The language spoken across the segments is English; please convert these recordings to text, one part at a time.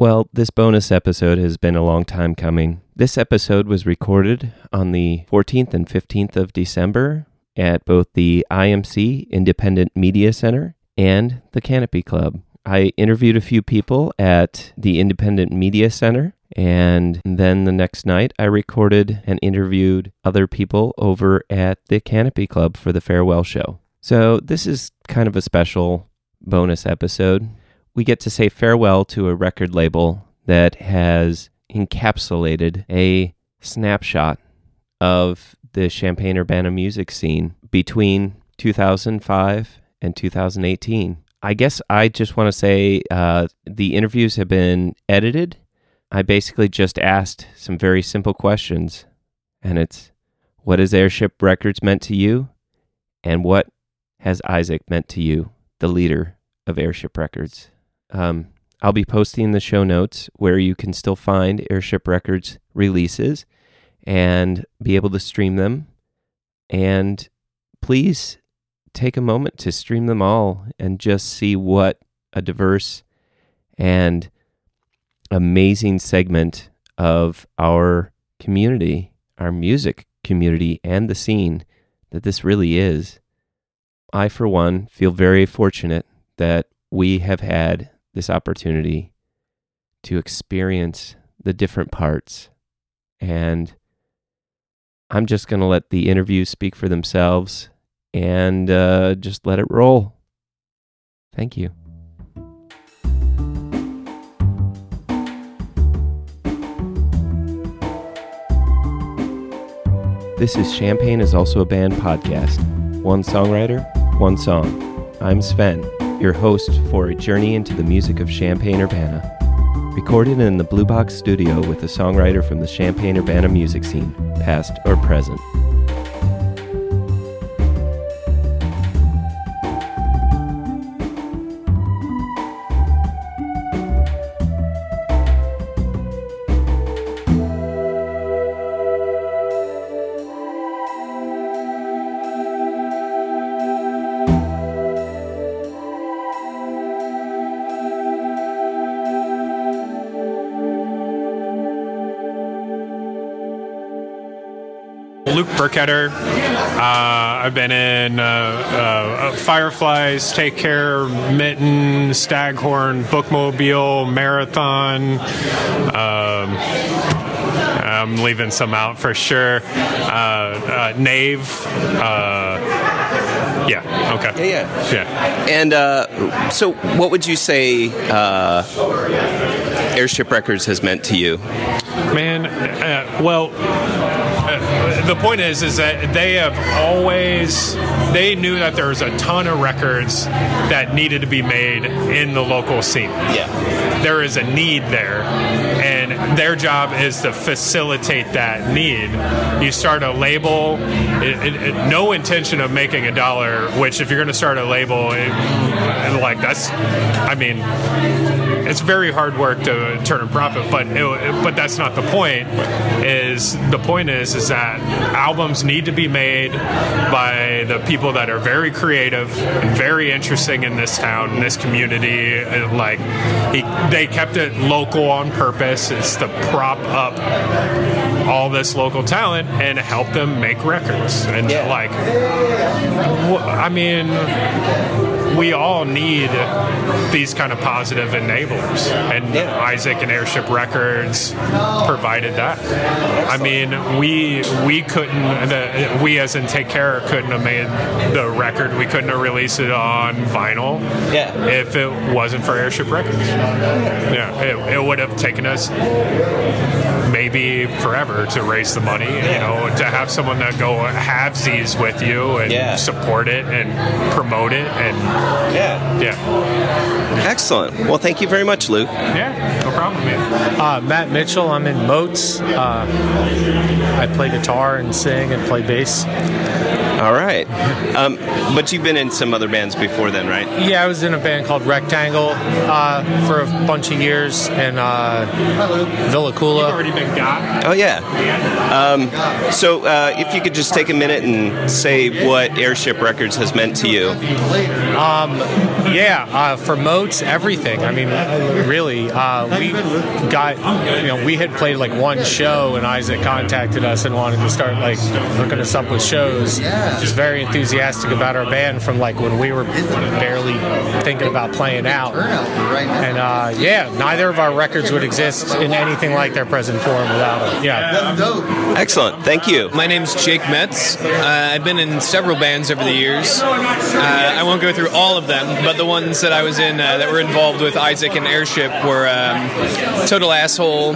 Well, this bonus episode has been a long time coming. This episode was recorded on the 14th and 15th of December at both the IMC Independent Media Center and the Canopy Club. I interviewed a few people at the Independent Media Center, and then the next night I recorded and interviewed other people over at the Canopy Club for the farewell show. So, this is kind of a special bonus episode. We get to say farewell to a record label that has encapsulated a snapshot of the Champaign Urbana music scene between 2005 and 2018. I guess I just want to say uh, the interviews have been edited. I basically just asked some very simple questions, and it's what has Airship Records meant to you, and what has Isaac meant to you, the leader of Airship Records? Um, I'll be posting the show notes where you can still find Airship Records releases and be able to stream them. And please take a moment to stream them all and just see what a diverse and amazing segment of our community, our music community, and the scene that this really is. I, for one, feel very fortunate that we have had this opportunity to experience the different parts. And I'm just going to let the interviews speak for themselves and uh, just let it roll. Thank you. This is Champagne is also a band podcast. One songwriter, one song. I'm Sven, your host for a journey into the music of Champaign Urbana. Recorded in the Blue Box studio with a songwriter from the Champaign Urbana music scene, past or present. Burkheader. Uh, I've been in uh, uh, Fireflies, Take Care, Mitten, Staghorn, Bookmobile, Marathon. Um, I'm leaving some out for sure. Uh, uh, Nave. Uh, yeah. Okay. Yeah, yeah. Yeah. And uh, so, what would you say uh, Airship Records has meant to you? Man, uh, well, uh, the point is, is that they have always they knew that there was a ton of records that needed to be made in the local scene. Yeah. There is a need there, and their job is to facilitate that need. You start a label, it, it, it- no intention of making a dollar. Which, if you're going to start a label, like that's, I mean, it's very hard work to turn a profit, but it, but that's not the point. Is the point is is that albums need to be made by the people that are very creative and very interesting in this town, in this community. Like he, they kept it local on purpose. It's to prop up all this local talent and help them make records. And Yeah. like, I mean we all need these kind of positive enablers, and Yeah. Isaac and Airship Records provided that. I mean, we we couldn't, the, we as in Take Care couldn't have made the record. We couldn't have released it on vinyl Yeah. if it wasn't for Airship Records. Yeah, it, it would have taken us maybe forever to raise the money. You know, to have someone that go halvesies with you and Yeah. support it and promote it and Yeah. yeah, Excellent. Well, thank you very much, Luke. yeah, no problem, man. Uh, Matt Mitchell. I'm in Moats. Uh, I play guitar and sing and play bass. All right. Um, but you've been in some other bands before then, right? Yeah, I was in a band called Rectangle uh, for a bunch of years and uh, Villa Coola. Already been got. Oh, yeah. Um, so uh, if you could just take a minute and say what Airship Records has meant to you. Yeah, uh, for moats, everything. I mean, really, uh, we got, you know, we had played like one show, and Isaac contacted us and wanted to start like hooking us up with shows. Just very enthusiastic about our band from like when we were barely thinking about playing out. And uh, yeah, neither of our records would exist in anything like their present form without it. Yeah. Excellent. Thank you. My name's Jake Metz. Uh, I've been in several bands over the years. Uh, I won't go through all of them, but the ones that I was in uh, that were involved with Isaac and Airship were um, Total Asshole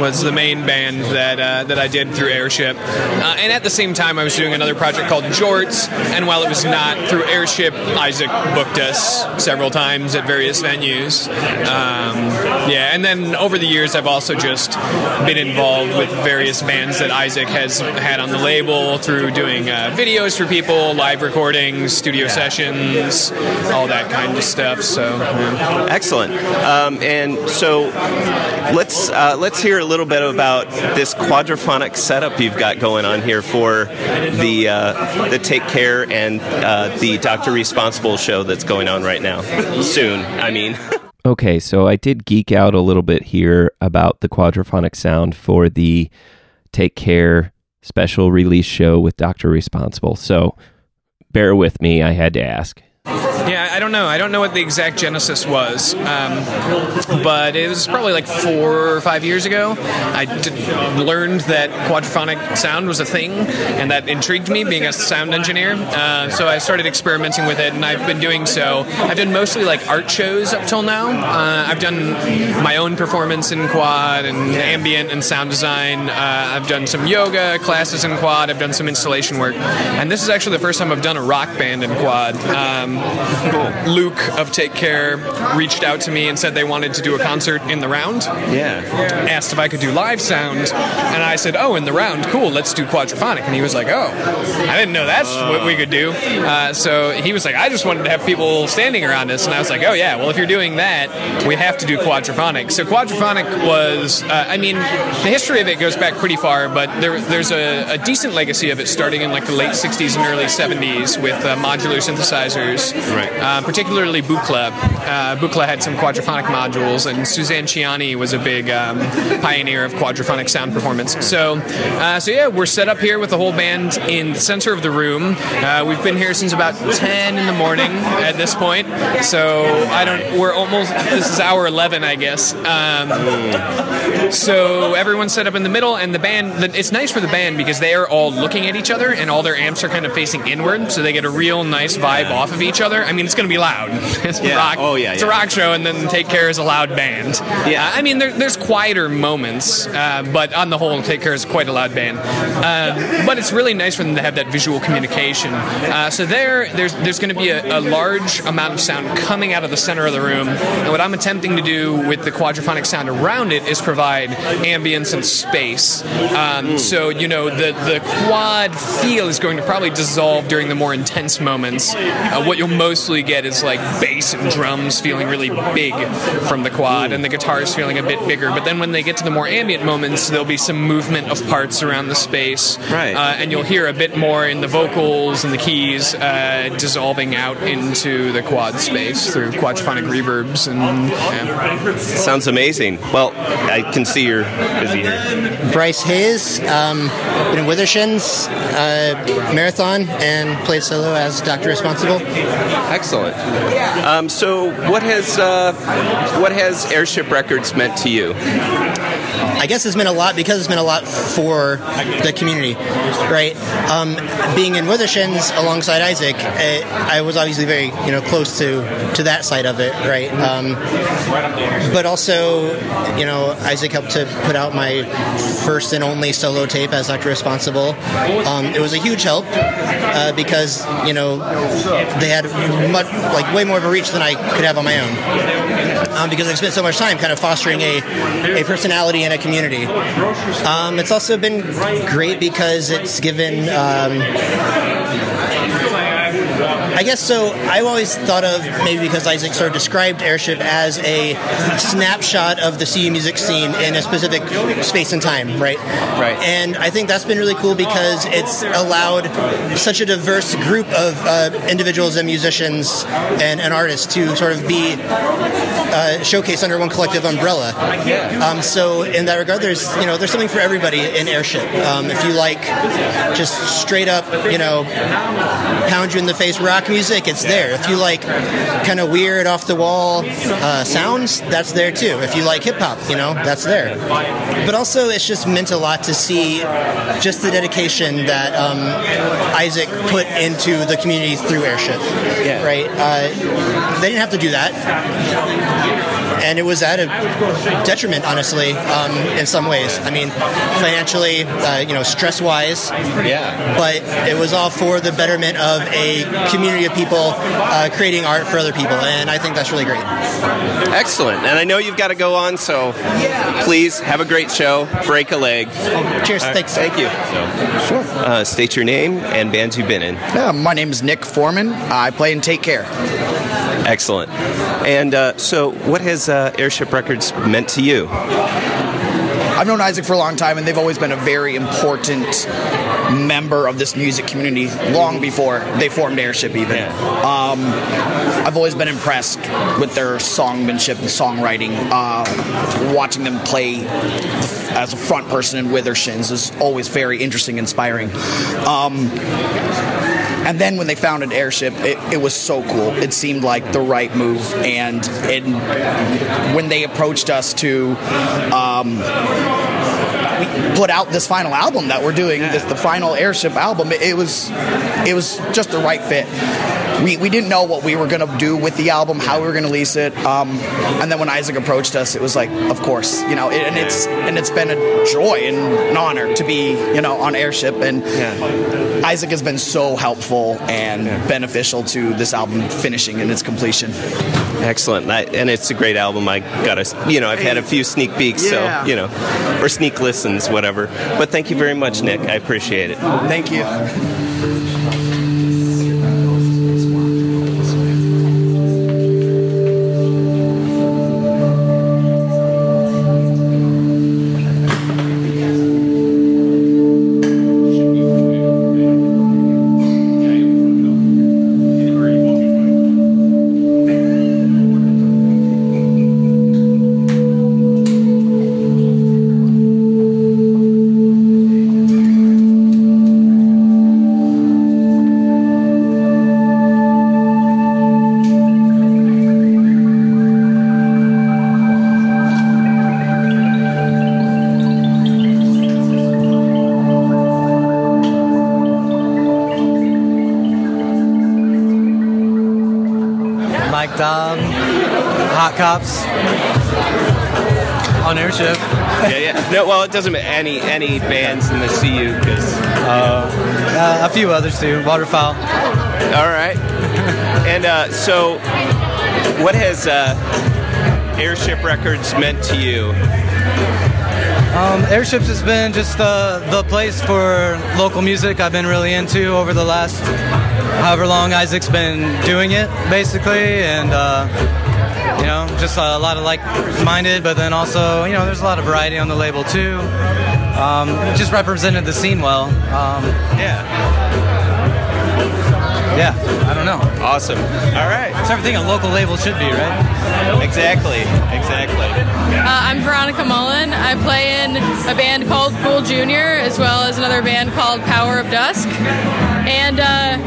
was the main band that uh, that I did through Airship, uh, and at the same time I was doing another project called Jorts. And while it was not through Airship, Isaac booked us several times at various venues. Um, yeah, and then over the years I've also just been involved with various bands that Isaac has had on the label through doing uh, videos for people, live recordings, studio sessions, all that kind of stuff. So, yeah. Excellent. Um, and so let's uh, let's hear a little bit about this quadraphonic setup you've got going on here for the uh, the Take Care and uh, the Doctor Responsible show that's going on right now. Soon, I mean. Okay, so I did geek out a little bit here about the quadraphonic sound for the Take Care special release show with Dr. Responsible. So bear with me, I had to ask. Yeah, I don't know. I don't know what the exact genesis was, um, but it was probably like four or five years ago. I learned that quadraphonic sound was a thing, and that intrigued me, being a sound engineer. Uh, so I started experimenting with it, and I've been doing so. I've done mostly like art shows up till now. Uh, I've done my own performance in quad and ambient and sound design. Uh, I've done some yoga classes in quad. I've done some installation work, and this is actually the first time I've done a rock band in quad. Um, Luke of Take Care reached out to me and said they wanted to do a concert in the round. Yeah. Asked if I could do live sound, and I said, "Oh, in the round, cool. Let's do quadraphonic." And he was like, "Oh, I didn't know that's what we could do." Uh, so he was like, "I just wanted to have people standing around us," and I was like, "Oh yeah, well if you're doing that, we have to do quadraphonic." So quadraphonic was, uh, I mean, the history of it goes back pretty far, but there, there's a, a decent legacy of it starting in like the late '60s and early '70s with uh, modular synthesizers. Right. Uh, particularly Buchla. Uh, Buchla had some quadraphonic modules, and Suzanne Ciani was a big um, pioneer of quadraphonic sound performance. So, uh, so yeah, we're set up here with the whole band in the center of the room. Uh, we've been here since about 10 in the morning at this point. So I don't. We're almost. This is hour 11, I guess. Um, so everyone's set up in the middle, and the band. The, it's nice for the band because they are all looking at each other, and all their amps are kind of facing inward, so they get a real nice vibe off of each other. I mean, it's going to be loud. it's Yeah. rock. Oh, yeah, It's yeah. a rock show, and then Take Care is a loud band. Yeah. I mean, there, there's quieter moments, uh, but on the whole, Take Care is quite a loud band. Uh, but it's really nice for them to have that visual communication. Uh, so there, there's there's going to be a, a large amount of sound coming out of the center of the room, and what I'm attempting to do with the quadraphonic sound around it is provide ambience and space. Um, so you know, the the quad feel is going to probably dissolve during the more intense moments. Uh, what you'll mostly get is like bass and drums feeling really big from the quad, and the guitars feeling a bit bigger. But then when they get to the more ambient moments, there'll be some movement of parts around the space, Right. Uh, and you'll hear a bit more in the vocals and the keys uh, dissolving out into the quad space through quadraphonic reverbs and. yeah. Sounds amazing. Well, I can see you're busy here. Bryce Hayes, um, been in Withershins, uh, Marathon, and played solo as Doctor Responsible. Excellent. Um, so, what has uh, what has Airship Records meant to you? I guess it's been a lot because it's been a lot for the community, right? Um, being in Withershins alongside Isaac, I, I was obviously very you know close to to that side of it, right? Um, but also, you know, Isaac helped to put out my first and only solo tape as Doctor Responsible. Um, it was a huge help uh, because you know they had much like way more of a reach than I could have on my own um, because I've spent so much time kind of fostering a, a personality and a community. Um, it's also been great because it's given um, I guess so. I've always thought of maybe because Isaac sort of described Airship as a snapshot of the CU music scene in a specific space and time, right? Right. And I think that's been really cool because it's allowed such a diverse group of uh, individuals and musicians and, and artists to sort of be uh, showcased under one collective umbrella. Um, so in that regard, there's you know there's something for everybody in Airship. Um, if you like just straight up you know pound you in the face rock music, it's there. If you like kind of weird off the wall uh, sounds, that's there too. If you like hip hop, you know that's there. But also, it's just meant a lot to see just the dedication that um, Isaac put into the community through Airship. Yeah. Right. Uh, they didn't have to do that and it was at a detriment, honestly, um, in some ways. I mean, financially, uh, you know, stress wise. Yeah. But it was all for the betterment of a community of people uh, creating art for other people, and I think that's really great. Excellent. And I know you've got to go on, so please have a great show. Break a leg. Cheers. Thanks. Thank you. Sure. Uh, state your name and bands you've been in. Yeah, my name is Nick Foreman. I play in Take Care. Excellent. And uh, so, what has uh, Airship Records meant to you? I've known Isaac for a long time, and they've always been a very important member of this music community long before they formed Airship, even. Um, I've always been impressed with their songmanship and songwriting. Uh, watching them play as a front person in Withershins is always very interesting, and inspiring. Um, and then when they founded Airship, it, it, was so cool. It seemed like the right move. And it, when they approached us to um, put out this final album that we're doing, this, the final Airship album, it, it was it was just the right fit. We, we didn't know what we were going to do with the album, how we were going to release it, um, and then when Isaac approached us, it was like, of course, you know, it, and it's and it's been a joy and an honor to be, you know, on Airship, and Yeah. Isaac has been so helpful and beneficial to this album finishing and its completion. Excellent. I, and it's a great album. I got a, you know, I've had a few sneak peeks, Yeah. so, you know, or sneak listens, whatever. But thank you very much, Nick. I appreciate it. Thank you. Mike Dobb, Hot Cops, on Airship. Yeah, yeah. No, well, it doesn't matter. Any, any bands in the CU, because. Uh, a few others too. Waterfowl. All right. And uh, so, what has uh, Airship Records meant to you? Um, Airships has been just the the place for local music I've been really into over the last however long Isaac's been doing it, basically, and uh, you know, just a lot of like-minded, but then also, you know, there's a lot of variety on the label too. Um, just represented the scene well. Um, Yeah. Yeah, I don't know. Awesome. All right. It's everything a local label should be, right? Exactly. Exactly. Uh, I'm Veronica Mullen. I play in a band called Cool Junior, as well as another band called Power of Dusk. And uh,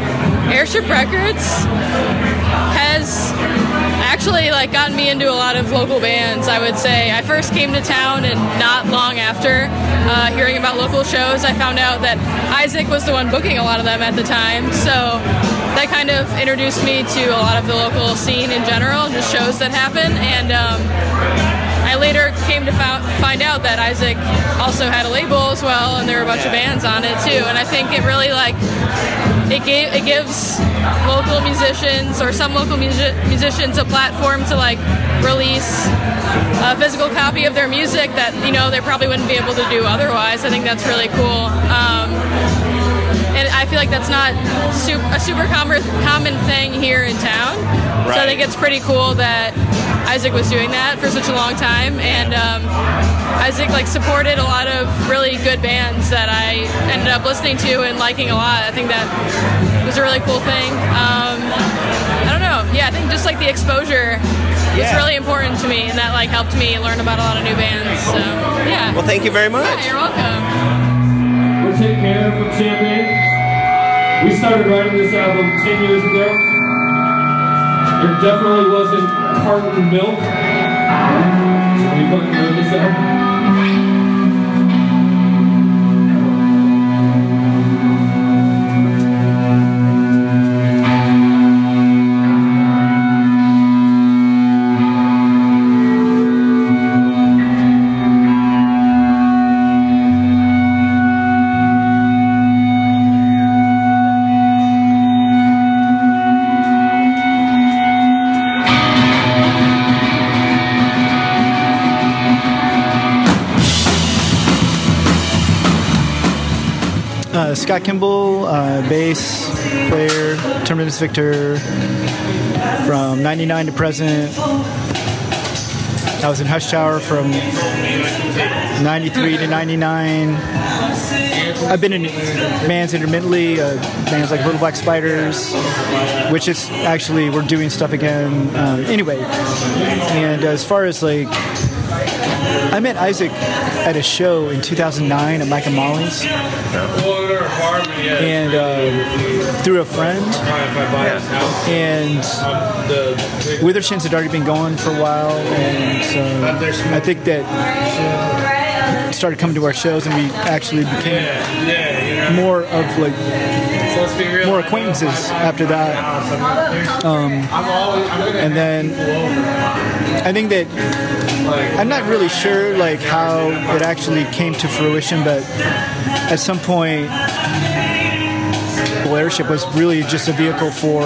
Airship Records has actually like gotten me into a lot of local bands. I would say I first came to town, and not long after uh, hearing about local shows, I found out that Isaac was the one booking a lot of them at the time. So that kind of introduced me to a lot of the local scene in general, just shows that happen, and. Um, I later came to find out that Isaac also had a label as well, and there were a bunch of bands on it too. And I think it really like it gave it gives local musicians or some local music- musicians a platform to like release a physical copy of their music that you know they probably wouldn't be able to do otherwise. I think that's really cool. Um, and I feel like that's not super, a super common common thing here in town. So I think it's pretty cool that Isaac was doing that for such a long time, and um, Isaac like supported a lot of really good bands that I ended up listening to and liking a lot. I think that was a really cool thing. Um, I don't know. Yeah, I think just like the exposure was Yeah. really important to me, and that like helped me learn about a lot of new bands. So yeah. Well, thank you very much. Yeah, you're welcome. We're Take Care from Champaign. We started writing this album 10 years ago. There definitely wasn't carton milk we fucking wrote this album. Uh, Scott Kimball, uh, bass player, Terminus Victor, from 99 to present. I was in Hush Tower from 93 to 99. I've been in bands intermittently, uh, bands like Little Black Spiders, which is actually, we're doing stuff again. Um, anyway, and as far as like, I met Isaac at a show in 2009 at Mike and Molly's and uh, through a friend. And Withershins had already been going for a while, and so I think that started coming to our shows, and we actually became more of like more acquaintances after that. Um, and then I think that I'm not really sure like how it actually came to fruition, but at some point Airship was really just a vehicle for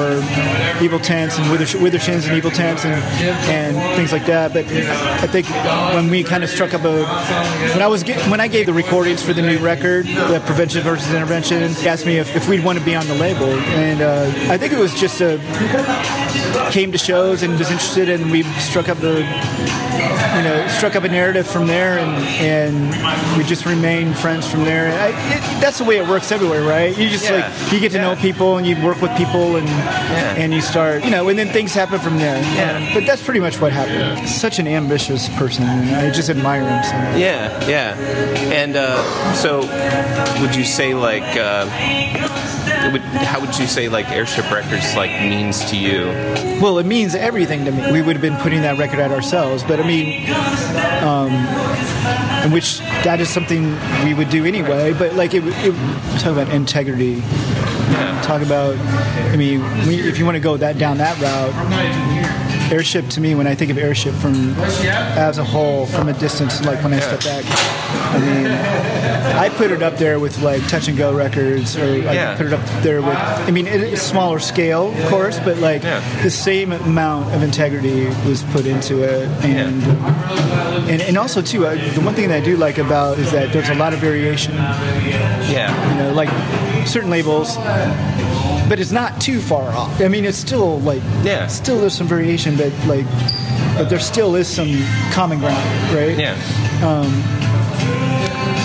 evil tents and wither, withershins and evil tents and, and things like that. But I think when we kind of struck up a when I was get, when I gave the recordings for the new record, the prevention versus intervention, he asked me if, if we'd want to be on the label, and uh, I think it was just a came to shows and was interested, and we struck up the you know struck up a narrative from there, and and we just remained friends from there. I, it, that's the way it works everywhere, right? You just Yeah. like you get to know people and you work with people and and you start you know and then things happen from there. Yeah. but that's pretty much what happened. Such an ambitious person, and I just admire him so much. Yeah, yeah. And uh, so, would you say like, uh, would, how would you say like Airship Records like means to you? Well, it means everything to me. We would have been putting that record out ourselves, but I mean, um, in which that is something we would do anyway. But like, it, it talk about integrity. Talk about, I mean, we, if you want to go that down that route, airship to me, when I think of airship from as a whole, from a distance, like when I step back, I mean, I put it up there with like Touch and Go records, or Yeah. I put it up there with. I mean, it is smaller scale, of course, but like the same amount of integrity was put into it, and and, and also too, uh, the one thing that I do like about is that there's a lot of variation. Yeah. You know, like certain labels. But it's not too far off. I mean, it's still like, Yeah. still there's some variation, but like, but there still is some common ground, right? Yeah. Um,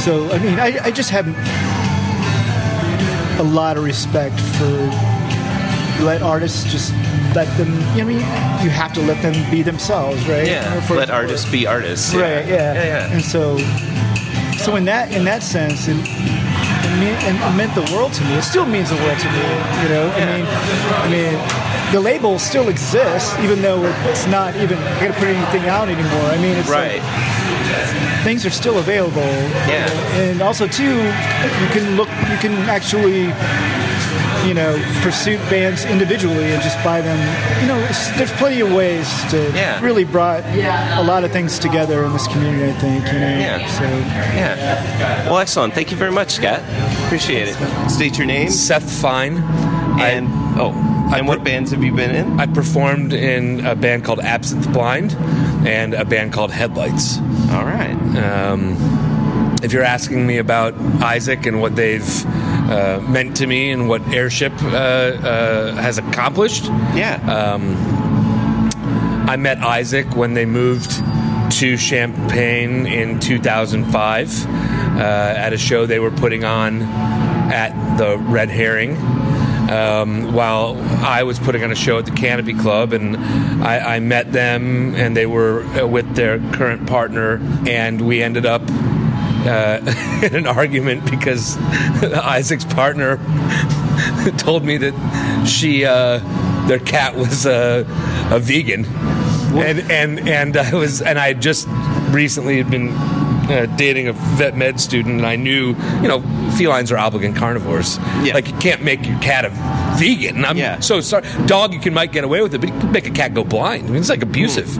so I mean, I, I just have a lot of respect for let artists just let them. You know, I mean, you have to let them be themselves, right? Yeah. For- Let artists be artists. Right. Yeah. Yeah. yeah. And so, so in that in that sense, it, it, mean, it meant the world to me. It still means the world to me. You know. I mean, I mean, the label still exists, even though it's not even going to put anything out anymore. I mean, it's like, Right. things are still available. Yeah. And also too, you can look, you can actually, you know, pursue bands individually and just buy them. You know, there's plenty of ways to Yeah. really brought a lot of things together in this community. I think. You know. Yeah. So Yeah. Well, excellent. Thank you very much, Scott. Appreciate it. State your name Seth Fine. and oh, and what bands have you been in? I performed in a band called Absinthe Blind and a band called Headlights. All right. Um, if you're asking me about Isaac and what they've uh, meant to me and what Airship uh, uh, has accomplished. Yeah. Um, I met Isaac when they moved to Champaign in 2005 uh, at a show they were putting on at the Red Herring. Um, while I was putting on a show at the Canopy Club, and I, I met them, and they were uh, with their current partner, and we ended up uh, in an argument because Isaac's partner told me that she, uh, their cat was uh, a vegan, and and and I was and I had just recently had been uh, dating a vet med student, and I knew you know felines are obligate carnivores. Yeah. Like you can't make your cat a vegan. I'm so sorry. Dog you can might get away with it, but you can make a cat go blind. I mean it's like abusive.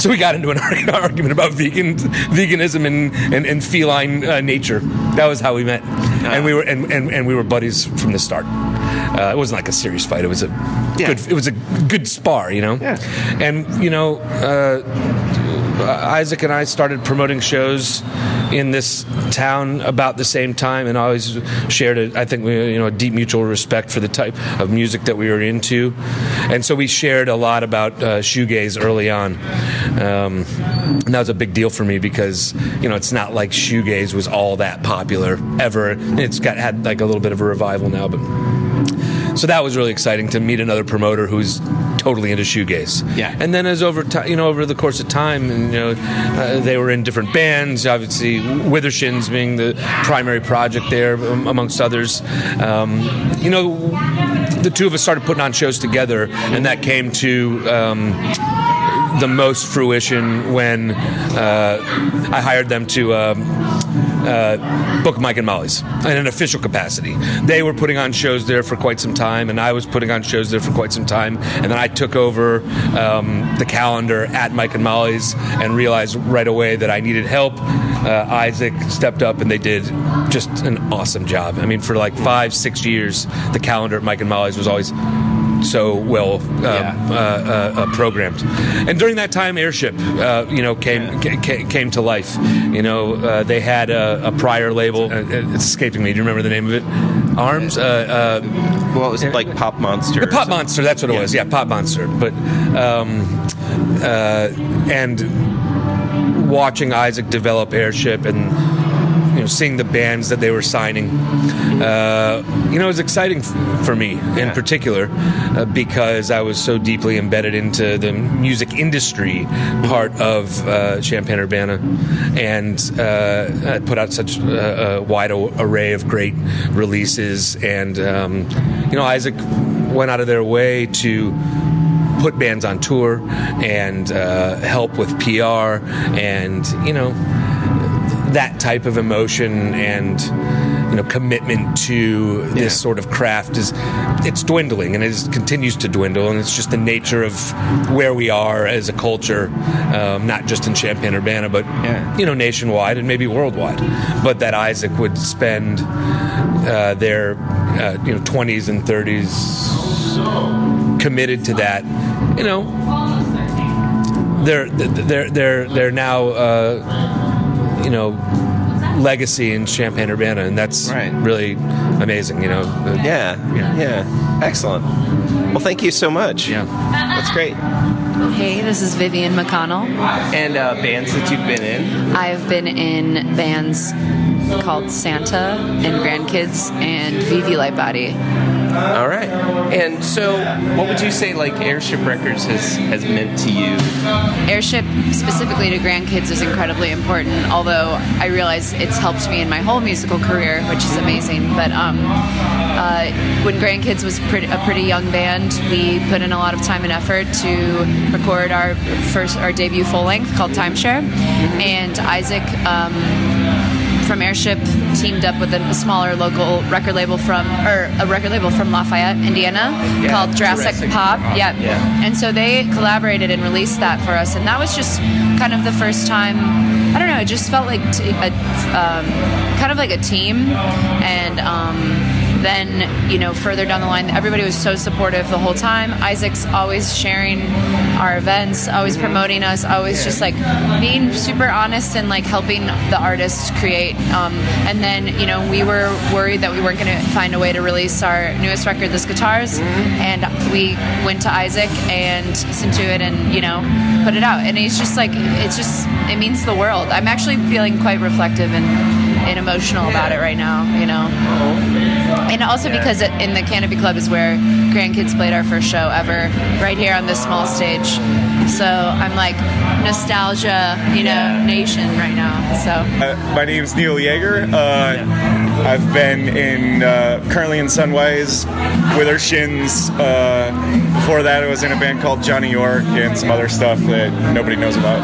So we got into an argument about vegan, veganism and, and, and feline uh, nature. That was how we met, and we were and, and, and we were buddies from the start. Uh, it wasn't like a serious fight. It was a good. It was a good spar, you know. Yeah. And you know, uh, Isaac and I started promoting shows in this town about the same time, and always shared, a, I think, we, you know, a deep mutual respect for the type of music that we were into, and so we shared a lot about uh, shoegaze early on. Um, and that was a big deal for me because you know it's not like shoegaze was all that popular ever. It's got had like a little bit of a revival now, but so that was really exciting to meet another promoter who's totally into shoegaze. Yeah. And then as over time, you know, over the course of time, and you know, uh, they were in different bands. Obviously, Withershins being the primary project there, um, amongst others. Um, you know, the two of us started putting on shows together, and that came to. Um, the most fruition when uh, I hired them to um, uh, book Mike and Molly's in an official capacity. They were putting on shows there for quite some time, and I was putting on shows there for quite some time. And then I took over um, the calendar at Mike and Molly's and realized right away that I needed help. Uh, Isaac stepped up, and they did just an awesome job. I mean, for like five, six years, the calendar at Mike and Molly's was always so well um, uh, uh, uh, programmed. And during that time, Airship, uh, you know, came ca- came to life. You know, uh, they had a, a prior label. Uh, it's escaping me. Do you remember the name of it? Arms. Uh, uh, well, it was like Pop Monster. The Pop Monster. That's what it was. Yeah, Pop Monster. But um, uh, and watching Isaac develop Airship and you know, seeing the bands that they were signing, uh, you know, it was exciting f- for me in particular uh, because I was so deeply embedded into the music industry part of uh, Champaign Urbana, and uh, I put out such a, a wide o- array of great releases, and um, you know, Isaac went out of their way to put bands on tour and uh, help with PR and you know that type of emotion and you know commitment to this sort of craft is it's dwindling and it is, continues to dwindle and it's just the nature of where we are as a culture um, not just in Champaign Urbana but you know nationwide and maybe worldwide. But that Isaac would spend uh, their uh, you know 20s and 30s committed to that you know. They're they're they're they're now uh, you know legacy in Champaign Urbana, and that's really amazing. You know. Yeah, yeah, excellent. Well, thank you so much. Yeah, that's great. Hey, this is Vivian McConnell. And uh, bands that you've been in? I've been in bands called Santah and Grandkids and Vivi Lightbody. All right. And so, what would you say like Airship Records has has meant to you? Airship, specifically to grandkids, is incredibly important. Although I realize it's helped me in my whole musical career, which is amazing. But um, uh, when Grandkids was a pretty young band, we put in a lot of time and effort to record our first, our debut full length called Timeshare. And Isaac. Um, from Airship teamed up with a smaller local record label from, or a record label from Lafayette, Indiana, Yeah, called Jurassic, Jurassic Pop. Pop, Yeah. yeah. And so they collaborated and released that for us, and that was just kind of the first time. I don't know. It just felt like t- a, um, kind of like a team, and um, then, you know, further down the line, everybody was so supportive the whole time. Isaac's always sharing our events, always promoting us, always just like being super honest and like helping the artists create. Um, and then, you know, we were worried that we weren't going to find a way to release our newest record, This Guitars, and we went to Isaac and listened to it and, you know, put it out. And it's just like, it's just, it means the world. I'm actually feeling quite reflective and, and emotional about it right now, you know. And also because it, in the Canopy Club is where Grandkids played our first show ever, right here on this small stage. So I'm like nostalgia, you know, nation right now. So Uh, my name's Neil Yeager. Uh, I've been in uh, currently in Sunwise Withershins. Uh, before that, I was in a band called Johnny York and some other stuff that nobody knows about.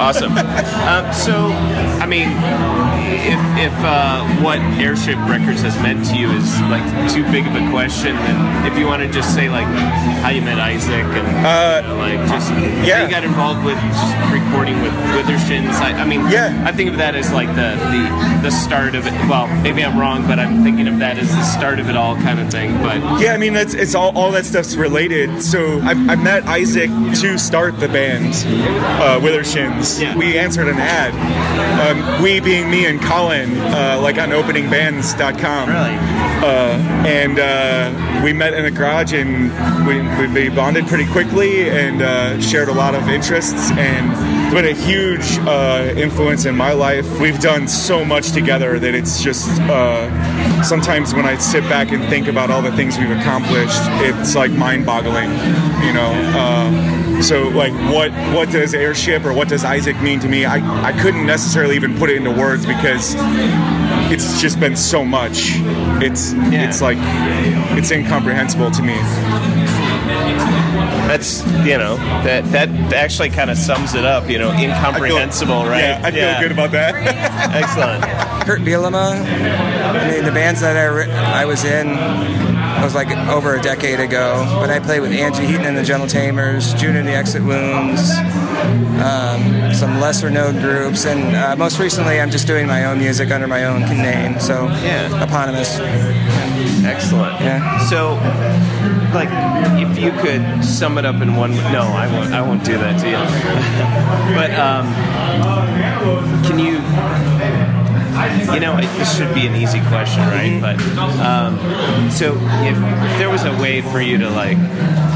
Awesome. um, so, I mean, if, if uh, what Airship Records has meant to you is like too big of a question, then if you want to just say like how you met Isaac and you know, like just how you got involved with just recording with Withershins. I, I mean, yeah. I think of that as like the, the the start of it. Well, maybe I'm wrong, but I'm thinking of that as the start of it all kind of thing. But Yeah, I mean that's it's all all that stuff's related. So I, I met Isaac to start the band, uh, Withershins. We answered an ad. Um, we being me and Colin, uh, like on OpeningBands.com. Really? Uh, and uh, we met in a garage and we, we, bonded pretty quickly and uh, shared a lot of interests and been a huge uh, influence in my life. We've done so much together that it's just uh, sometimes when I sit back and think about all the things we've accomplished, it's like mind-boggling, you know. Uh, so like, what what does airship or what does Isaac mean to me? I I couldn't necessarily even put it into words because it's just been so much. It's it's like it's incomprehensible to me. That's you know that that actually kind of sums it up. You know, incomprehensible, right? yeah, I feel good about that. Excellent. Kurt Bielema. I mean, the bands that I, re- I was in was like over a decade ago, but I played with Angie Heaton and the Gentle Tamers, June and the Exit Wounds, um, some lesser known groups, and uh, most recently I'm just doing my own music under my own name, so Yeah. eponymous. Excellent. Yeah. So, like, if you could sum it up in one, no, I won't. I won't do that to you. but um, can you? You know, it, this should be an easy question, right? But um, so, if, if there was a way for you to like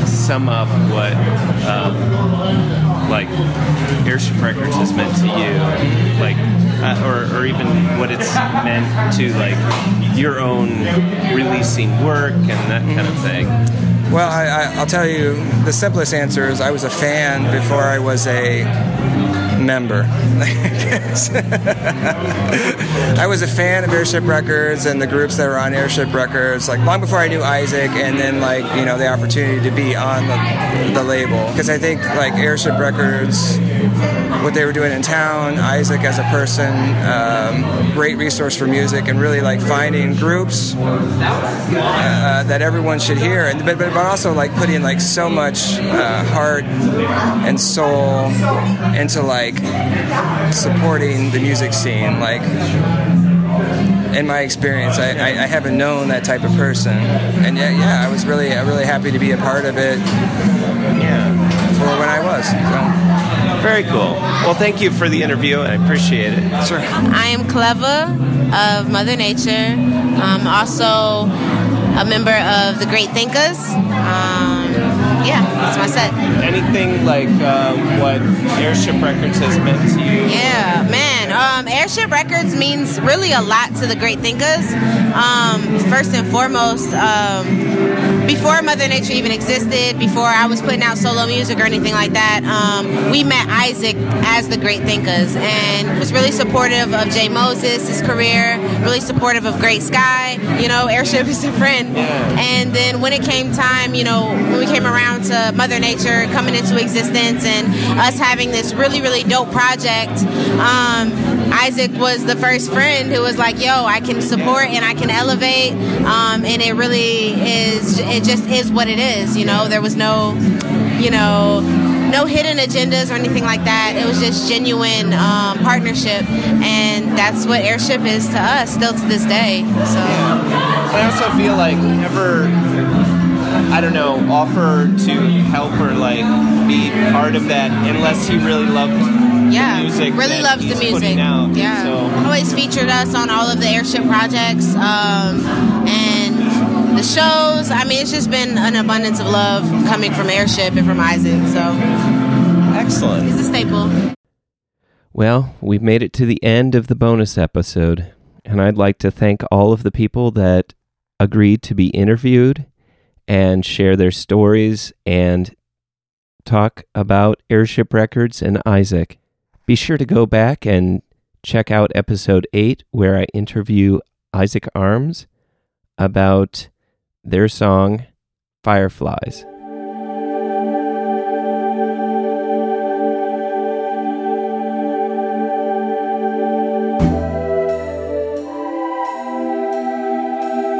sum up what um, like Airship Records has meant to you, like, uh, or, or even what it's meant to like your own releasing work and that kind of thing. Well, I, I, I'll tell you the simplest answer is I was a fan before I was a member. I was a fan of Airship Records and the groups that were on Airship Records, like long before I knew Isaac, and then like you know the opportunity to be on the, the label. Because I think like Airship Records, what they were doing in town, Isaac as a person, um, great resource for music, and really like finding groups uh, that everyone should hear, and but, but but also like putting like so much uh, heart and soul into like supporting the music scene. Like in my experience, I, I, I haven't known that type of person, and yeah, yeah, I was really really happy to be a part of it. Yeah, for when I was. So. Very cool. Well, thank you for the interview. I appreciate it. Sure. I am Klevah of Mother Nature. I'm also a member of the Great Thinkers. Um, yeah, that's my set. Anything like um, what Airship Records has meant to you? Yeah, man. Um, Airship Records means really a lot to the Great Thinkers. Um, first and foremost, um, before Mother Nature even existed, before I was putting out solo music or anything like that, um, we met Isaac as the Great Thinkers and was really supportive of Jay Moses, his career, really supportive of Great Sky. You know, Airship is a friend. And then when it came time, you know, when we came around to Mother Nature coming into existence and us having this really, really dope project, um, Isaac was the first friend who was like, yo, I can support and I can elevate. Um, and it really is, it just is what it is. You know, there was no, you know, no hidden agendas or anything like that. It was just genuine um, partnership, and that's what airship is to us still to this day. So I also feel like never, I don't know, offer to help or like be part of that unless he really loved yeah, the music. really that loves the music. out. Yeah, So always featured us on all of the airship projects um, and the shows. I mean, it's just been an abundance of love coming from airship and from Isaac. So excellent. He's a staple. Well, we've made it to the end of the bonus episode, and I'd like to thank all of the people that agreed to be interviewed and share their stories and talk about Airship Records and Isaac. Be sure to go back and check out episode 8, where I interview Isaac Arms about their song Fireflies.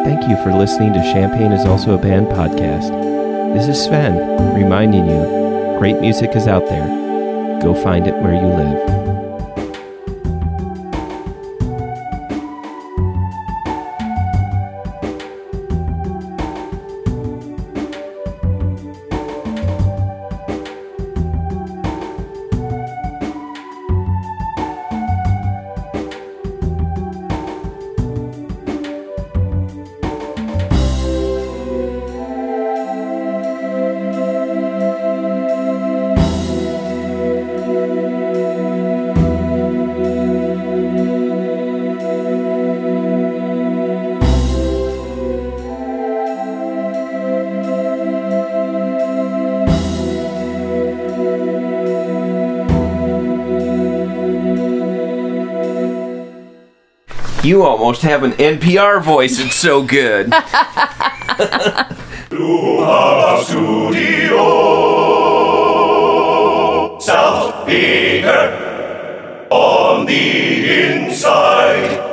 Thank you for listening to Champagne is Also a Band podcast. This is Sven reminding you great music is out there. Go find it where you live. You almost have an NPR voice. It's so good. Studio South Speaker on the inside.